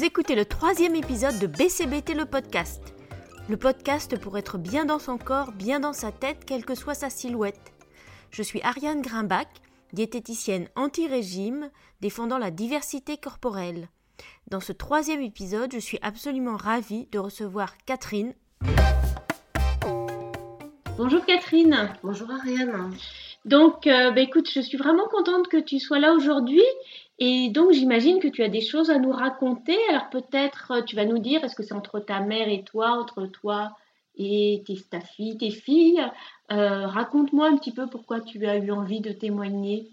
Vous écoutez le troisième épisode de BCBT le podcast. Le podcast pour être bien dans son corps, bien dans sa tête, quelle que soit sa silhouette. Je suis Ariane Grimbach, diététicienne anti-régime, défendant la diversité corporelle. Dans ce troisième épisode, je suis absolument ravie de recevoir Catherine. Bonjour Catherine. Bonjour Ariane. Donc, euh, bah, écoute, je suis vraiment contente que tu sois là aujourd'hui. Et donc, j'imagine que tu as des choses à nous raconter. Alors, peut-être, euh, tu vas nous dire, est-ce que c'est entre ta mère et toi, entre toi et tes, ta fille, tes filles? Euh, Raconte-moi un petit peu pourquoi tu as eu envie de témoigner.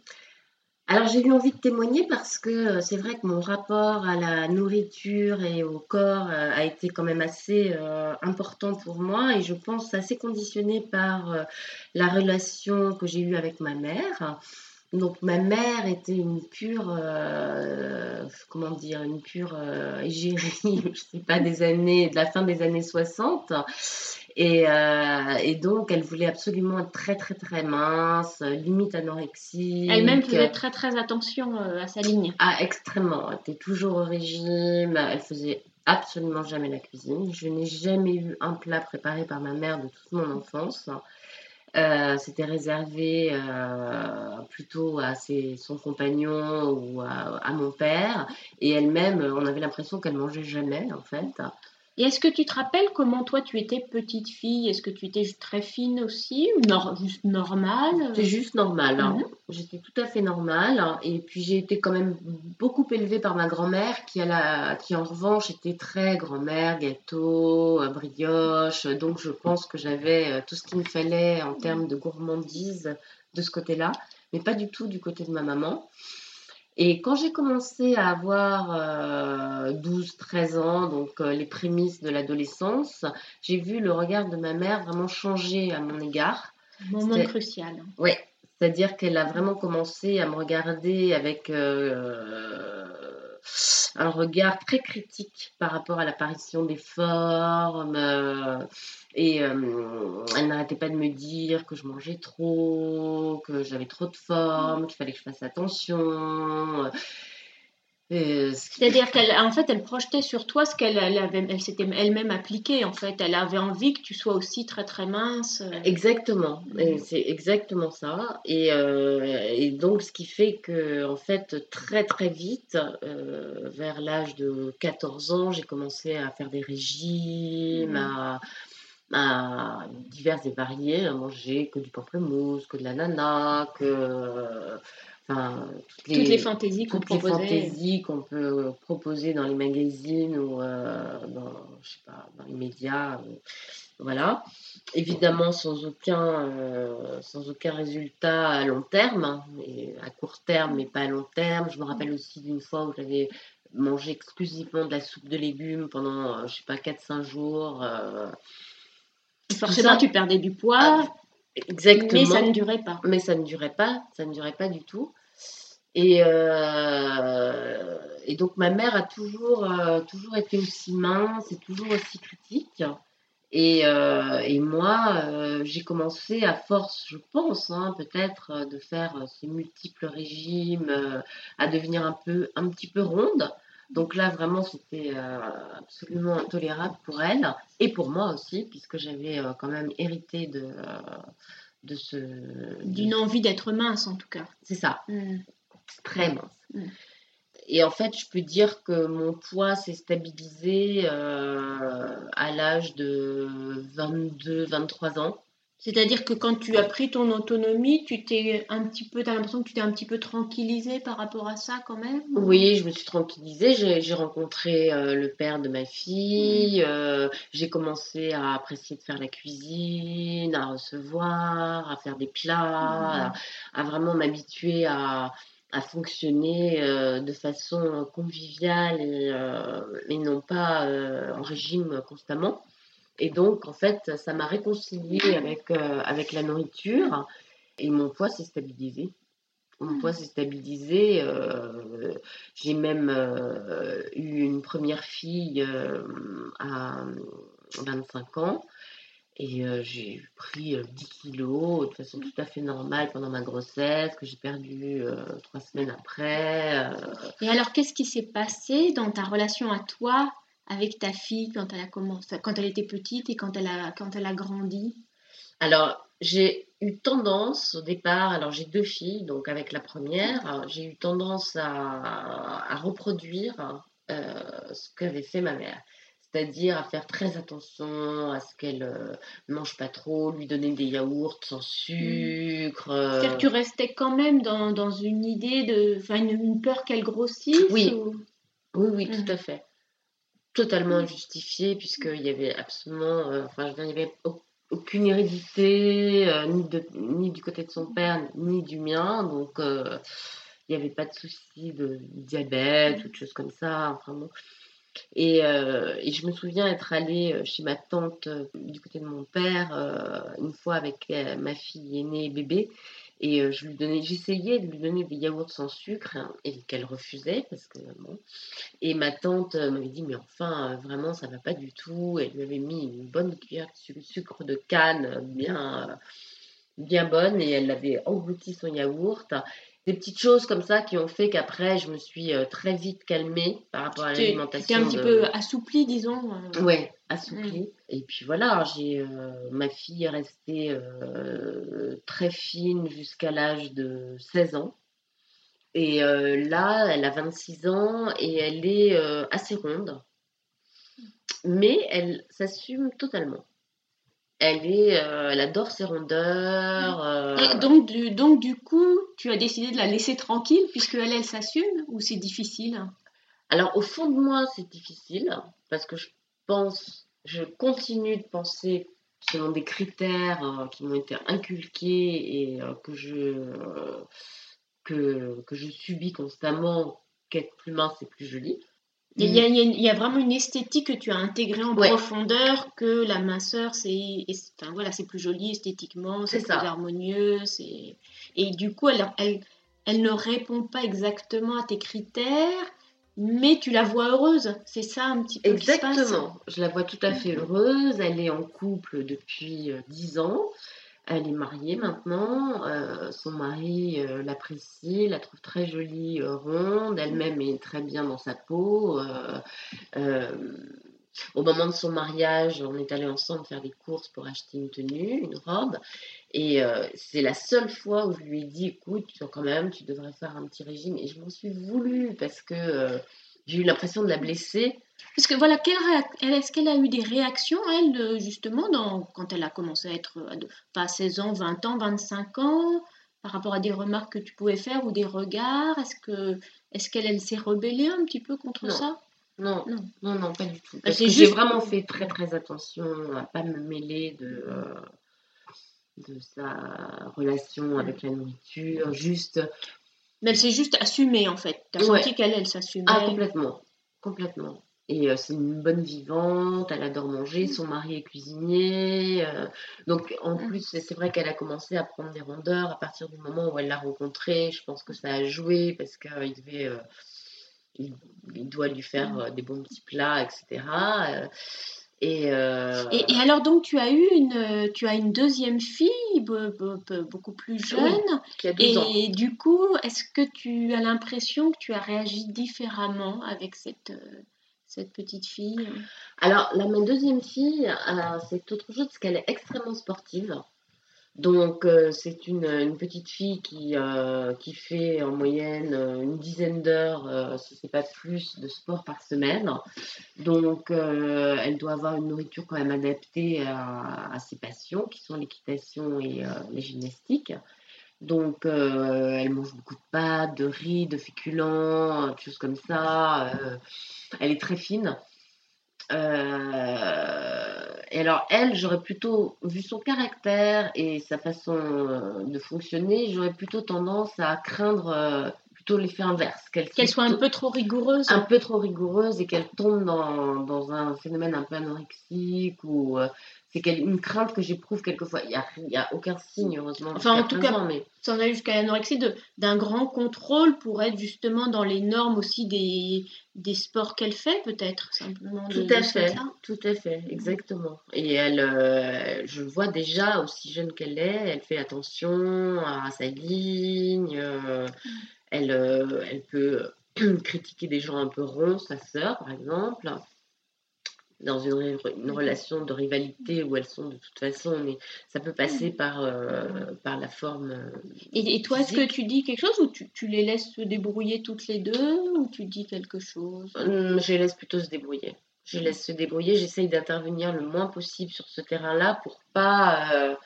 Alors j'ai eu envie de témoigner parce que euh, c'est vrai que mon rapport à la nourriture et au corps euh, a été quand même assez euh, important pour moi et je pense assez conditionné par la relation que j'ai eue avec ma mère. Donc ma mère était une pure, comment dire, une pure égérie, je sais pas, des années, de la fin des années 60. Euh, et, donc, elle voulait absolument être très, très, très mince, limite anorexie. Elle-même faisait très, très attention euh, à sa ligne. Ah, extrêmement. Elle était toujours au régime. Elle faisait absolument jamais la cuisine. Je n'ai jamais eu un plat préparé par ma mère de toute mon enfance. Euh, c'était réservé plutôt à son compagnon ou à, à mon père. Et elle-même, on avait l'impression qu'elle mangeait jamais, en fait. Et est-ce que tu te rappelles comment toi tu étais petite fille? Est-ce que tu étais très fine aussi ou juste normale? J'étais juste normale. Hein. Mhm. J'étais tout à fait normale. Et puis j'ai été quand même beaucoup élevée par ma grand-mère qui, la... qui en revanche était très grand-mère, gâteau, euh, brioche. Donc je pense que j'avais euh, tout ce qu'il me fallait en termes de gourmandise de ce côté-là, mais pas du tout du côté de ma maman. Et quand j'ai commencé à avoir 12-13 euh, ans, donc euh, les prémices de l'adolescence, j'ai vu le regard de ma mère vraiment changer à mon égard. Moment crucial. Oui, c'est-à-dire qu'elle a vraiment commencé à me regarder avec euh, un regard très critique par rapport à l'apparition des formes. Et euh, elle n'arrêtait pas de me dire que je mangeais trop, que j'avais trop de forme, qu'il fallait que je fasse attention. Euh, C'est-à-dire qu'elle, fait, elle projetait sur toi ce qu'elle avait, elle s'était elle-même appliquée. En fait, elle avait envie que tu sois aussi très très mince. Exactement, c'est exactement ça. Et, euh, et, donc, ce qui fait que, en fait, très très vite, vers l'âge de 14 ans, j'ai commencé à faire des régimes, mmh. à à divers et variés, à manger que du pamplemousse, que de l'ananas, que. Enfin, toutes les, fantaisies qu'on peut proposer dans les magazines ou euh, dans, je sais pas, dans les médias. Euh, voilà. Évidemment, sans aucun, euh, sans aucun résultat à long terme, hein, et à court terme, mais pas à long terme. Je me rappelle aussi d'une fois où j'avais mangé exclusivement de la soupe de légumes pendant, je sais pas, 4-5 jours. Forcément, tu perdais du poids. Exactement. Mais ça ne durait pas. Mais ça ne durait pas. Ça ne durait pas du tout. Et, euh, et donc, ma mère a toujours, euh, toujours été aussi mince et toujours aussi critique. Et, euh, et moi, j'ai commencé à force, je pense, hein, peut-être, de faire ces multiples régimes, à devenir un, peu, un petit peu ronde. Donc là, vraiment, c'était absolument intolérable pour elle et pour moi aussi, puisque j'avais quand même hérité de, de ce. D'une envie d'être mince, en tout cas. C'est ça. Mm. Très mince. Mm. Et en fait, je peux dire que mon poids s'est stabilisé à l'âge de 22-23 ans. C'est-à-dire que quand tu as pris ton autonomie, tu t'es un petit peu, as l'impression que tu t'es un petit peu tranquillisée par rapport à ça quand même? Oui, je me suis tranquillisée. J'ai rencontré euh, le père de ma fille. Euh, j'ai commencé à apprécier de faire la cuisine, à recevoir, à faire des plats, à, vraiment m'habituer à, fonctionner euh, de façon conviviale et non pas en régime constamment. Et donc, en fait, ça m'a réconcilié avec, euh, avec la nourriture et mon poids s'est stabilisé. Mon poids s'est stabilisé. Euh, j'ai même euh, eu une première fille à 25 ans. Et j'ai pris 10 kilos de façon tout à fait normale pendant ma grossesse, que j'ai perdu trois semaines après. Et alors, qu'est-ce qui s'est passé dans ta relation à toi avec ta fille quand elle a commencé, quand elle était petite et quand elle a, quand elle a grandi? Alors, j'ai eu tendance au départ, alors j'ai deux filles, donc avec la première, j'ai eu tendance à, reproduire ce qu'avait fait ma mère c'est-à-dire à faire très attention à ce qu'elle ne euh, mange pas trop, lui donner des yaourts sans sucre. Euh. C'est-à-dire que tu restais quand même dans, dans une idée de. Enfin, une, peur qu'elle grossisse Oui. Oui, oui, tout mmh. à fait. Totalement justifié, puisqu'il y avait absolument. Euh, enfin, il n'y avait aucune hérédité, ni, de, ni du côté de son père, ni du mien. Donc, il n'y avait pas de souci de diabète ou de choses comme ça. Enfin, bon. Euh, et, je me souviens être allée euh, chez ma tante euh, du côté de mon père une fois avec ma fille aînée bébé. Et je lui donnais, j'essayais de lui donner des yaourts sans sucre hein, et qu'elle refusait parce que. Et ma tante m'avait dit mais enfin vraiment ça va pas du tout. Elle lui avait mis une bonne cuillère de sucre de canne bien bien bonne et elle avait englouti son yaourt des petites choses comme ça qui ont fait qu'après, je me suis euh, très vite calmée par rapport à l'alimentation. Tu un petit peu assouplie, disons. Euh. Ouais, assouplie. Et puis voilà, j'ai euh, ma fille est restée très fine jusqu'à l'âge de 16 ans. Et là, elle a 26 ans et elle est assez ronde. Mais elle s'assume totalement. Elle, est, euh, elle adore ses rondeurs. Euh. donc, du, donc, du coup, tu as décidé de la laisser tranquille puisque elle, elle s'assume ou c'est difficile? Alors, au fond de moi, c'est difficile parce que je pense, je continue de penser selon des critères euh, qui m'ont été inculqués et que, je, que, que je subis constamment qu'être plus mince, c'est plus joli. Il y, a, il y, a, vraiment une esthétique que tu as intégrée en profondeur, que la minceur, c'est enfin, voilà, plus joli esthétiquement, c'est plus harmonieux. Et du coup, elle, elle, elle, ne répond pas exactement à tes critères, mais tu la vois heureuse. C'est ça un petit peu Exactement. Je la vois tout à fait heureuse. Elle est en couple depuis 10 euh, ans. Elle est mariée maintenant. Euh, son mari euh, l'apprécie, la trouve très jolie, euh, ronde. Elle-même est très bien dans sa peau. au moment de son mariage, on est allé ensemble faire des courses pour acheter une tenue, une robe. Et c'est la seule fois où je lui ai dit, écoute, quand même, tu devrais faire un petit régime. Et je m'en suis voulu parce que j'ai eu l'impression de la blesser. Parce que voilà, est-ce qu'elle a eu des réactions, elle, justement, dans, quand elle a commencé à être, pas 16 ans, 20 ans, 25 ans, par rapport à des remarques que tu pouvais faire ou des regards? Est-ce que est-ce qu'elle elle, s'est rebellée un petit peu contre ça? Non, non, non, non, pas du tout. Parce que j'ai vraiment fait très très attention à pas me mêler de, euh, de sa relation avec la nourriture, juste mais elle s'est juste assumée en fait. T'as senti qu'elle, elle s'assumait. Ah, complètement. Complètement. Et euh, c'est une bonne vivante, elle adore manger, son mari est cuisinier. Euh, donc en mm. plus, c'est vrai qu'elle a commencé à prendre des rondeurs à partir du moment où elle l'a rencontré. Je pense que ça a joué parce qu'il devait. Euh, il, doit lui faire mm. des bons petits plats, etc. Euh, et, et, alors donc tu as eu une, tu as une deuxième fille beaucoup plus jeune. qui a et ans. du coup, est-ce que tu as l'impression que tu as réagi différemment avec cette, cette petite fille Alors la ma deuxième fille, euh, c'est autre chose parce qu'elle est extrêmement sportive. Donc, euh, c'est une, petite fille qui, euh, qui fait en moyenne une dizaine d'heures, si ce n'est pas plus, de sport par semaine. Donc, elle doit avoir une nourriture quand même adaptée à, ses passions, qui sont l'équitation et les gymnastiques. Donc, elle mange beaucoup de pâtes, de riz, de féculents, des choses comme ça. elle est très fine. Euh, et alors, elle, j'aurais plutôt, vu son caractère et sa façon euh, de fonctionner, j'aurais plutôt tendance à craindre euh, plutôt l'effet inverse. Qu'elle soit un peu trop rigoureuse. Un peu trop rigoureuse et qu'elle tombe dans, dans, un phénomène un peu anorexique ou c'est une crainte que j'éprouve quelquefois. Il n'y a, a, aucun signe, heureusement. Enfin, en tout cas, mais... ça en a jusqu'à l'anorexie d'un grand contrôle pour être justement dans les normes aussi des, des sports qu'elle fait, peut-être, simplement. Tout à fait, tout à fait, exactement. Et elle, euh, je vois déjà, aussi jeune qu'elle est, elle fait attention à sa ligne. Euh, elle, euh, elle peut critiquer des gens un peu ronds, sa sœur, par exemple dans une, une, relation de rivalité où elles sont de toute façon, mais ça peut passer par, euh, par la forme. Euh, et, toi, est-ce que tu dis quelque chose ou tu, tu, les laisses se débrouiller toutes les deux ou tu dis quelque chose? Je les laisse plutôt se débrouiller. Je les laisse se débrouiller. J'essaye d'intervenir le moins possible sur ce terrain-là pour pas.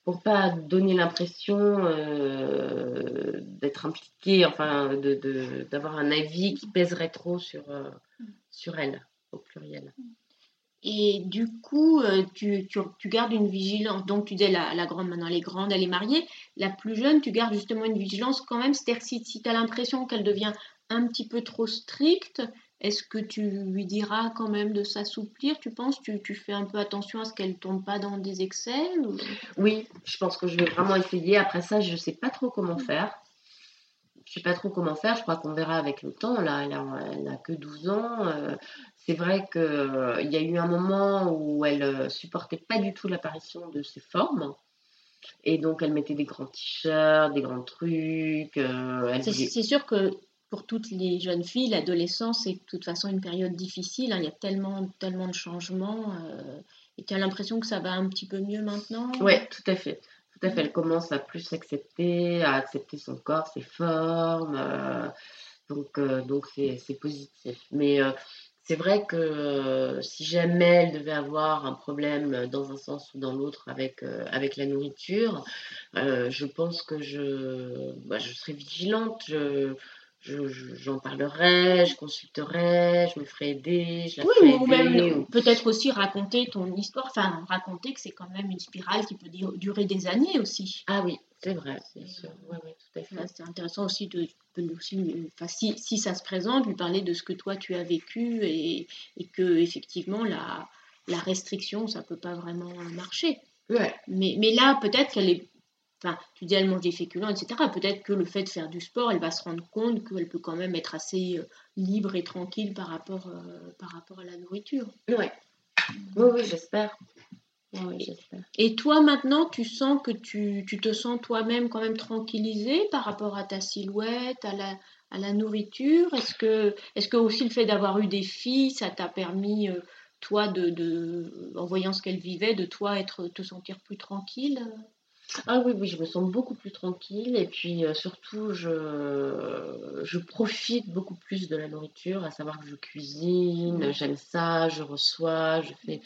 Euh, pour pas donner l'impression d'être impliquée, enfin, d'avoir un avis qui pèserait trop sur, sur elle, au pluriel. Et du coup, euh, tu, tu, tu, gardes une vigilance. Donc, tu disais, la, la, grande, maintenant, elle est grande, elle est mariée. La plus jeune, tu gardes justement une vigilance quand même. C'est-à-dire, si, si tu as l'impression qu'elle devient un petit peu trop stricte, est-ce que tu lui diras quand même de s'assouplir Tu penses? Tu, tu fais un peu attention à ce qu'elle ne tombe pas dans des excès Oui, je pense que je vais vraiment essayer. Après ça, je ne sais pas trop comment faire. Je ne sais pas trop comment faire. Je crois qu'on verra avec le temps. Là, elle n'a que 12 ans. Euh, c'est vrai qu'il euh, y a eu un moment où elle euh, supportait pas du tout l'apparition de ses formes. Et donc, elle mettait des grands t-shirts, des grands trucs. Euh, c'est sûr que pour toutes les jeunes filles, l'adolescence est de toute façon une période difficile. Hein. Il y a tellement, tellement de changements. et tu as l'impression que ça va un petit peu mieux maintenant? Oui, tout à fait. Tout à fait. Elle commence à plus s'accepter, à accepter son corps, ses formes. donc, donc c'est positif. Mais c'est vrai que euh, si jamais elle devait avoir un problème dans un sens ou dans l'autre avec, euh, avec la nourriture, euh, je pense que je, bah, je serais vigilante. Je, j'en parlerai, je consulterai, je me ferai aider, je la oui, ou même peut-être aussi raconter ton histoire, enfin raconter que c'est quand même une spirale qui peut durer des années aussi. Ah oui, c'est vrai, c'est sûr. Ouais, ouais, tout à fait. C'est intéressant aussi de, aussi, enfin, si, si, ça se présente, lui parler de ce que toi tu as vécu et, et que effectivement la, la restriction, ça peut pas vraiment marcher. Ouais. Mais, mais là, peut-être qu'elle est Enfin, tu dis elle mange des féculents, etc. Peut-être que le fait de faire du sport, elle va se rendre compte qu'elle peut quand même être assez euh, libre et tranquille par rapport, euh, par rapport à la nourriture. Ouais. Oui, oui, j'espère. et toi maintenant, tu sens que tu, tu te sens toi-même quand même tranquillisée par rapport à ta silhouette, à la, à la nourriture? Est-ce que, est que aussi le fait d'avoir eu des filles, ça t'a permis, euh, toi, de, de, en voyant ce qu'elles vivaient, de toi être, te sentir plus tranquille? Ah oui, oui, je me sens beaucoup plus tranquille et puis euh, surtout, je, je profite beaucoup plus de la nourriture, à savoir que je cuisine, j'aime ça, je reçois, je fais,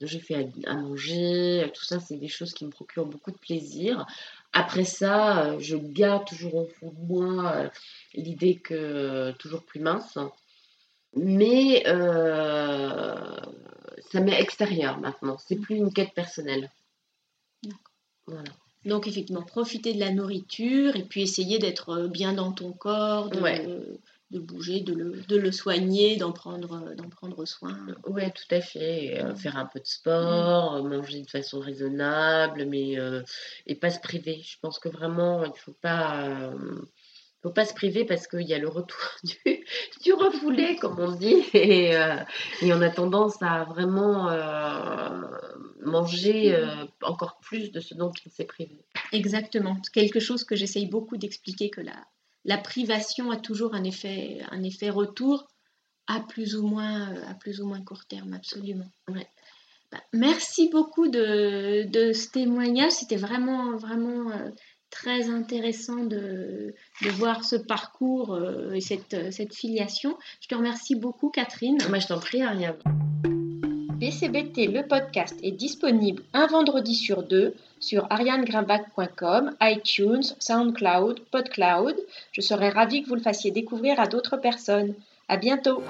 je fais à, manger, tout ça, c'est des choses qui me procurent beaucoup de plaisir. Après ça, euh, je garde toujours au fond de moi euh, l'idée que toujours plus mince, mais ça m'est extérieur maintenant, c'est plus une quête personnelle. Donc effectivement, profiter de la nourriture et puis essayer d'être euh, bien dans ton corps, de, de bouger, de le, de le soigner, d'en prendre, d'en prendre soin. Oui, tout à fait. Euh, faire un peu de sport, manger de façon raisonnable, mais euh, et pas se priver. Je pense que vraiment, il ne faut pas faut pas se priver parce qu'il y a le retour du, du, refoulé, comme on dit, et, et, on a tendance à vraiment manger euh, encore plus de ce dont il s'est privé. Exactement. Quelque chose que j'essaye beaucoup d'expliquer, que la, la privation a toujours un effet, un effet retour à plus ou moins, à plus ou moins court terme, absolument. Bah, merci beaucoup de, de ce témoignage. C'était vraiment, vraiment euh, très intéressant de, de, voir ce parcours euh, et cette, cette filiation. Je te remercie beaucoup, Catherine. Moi, je t'en prie, Ariane. BCBT, le podcast, est disponible un vendredi sur deux sur arianegrimbach.com, iTunes, SoundCloud, PodCloud. Je serais ravie que vous le fassiez découvrir à d'autres personnes. À bientôt!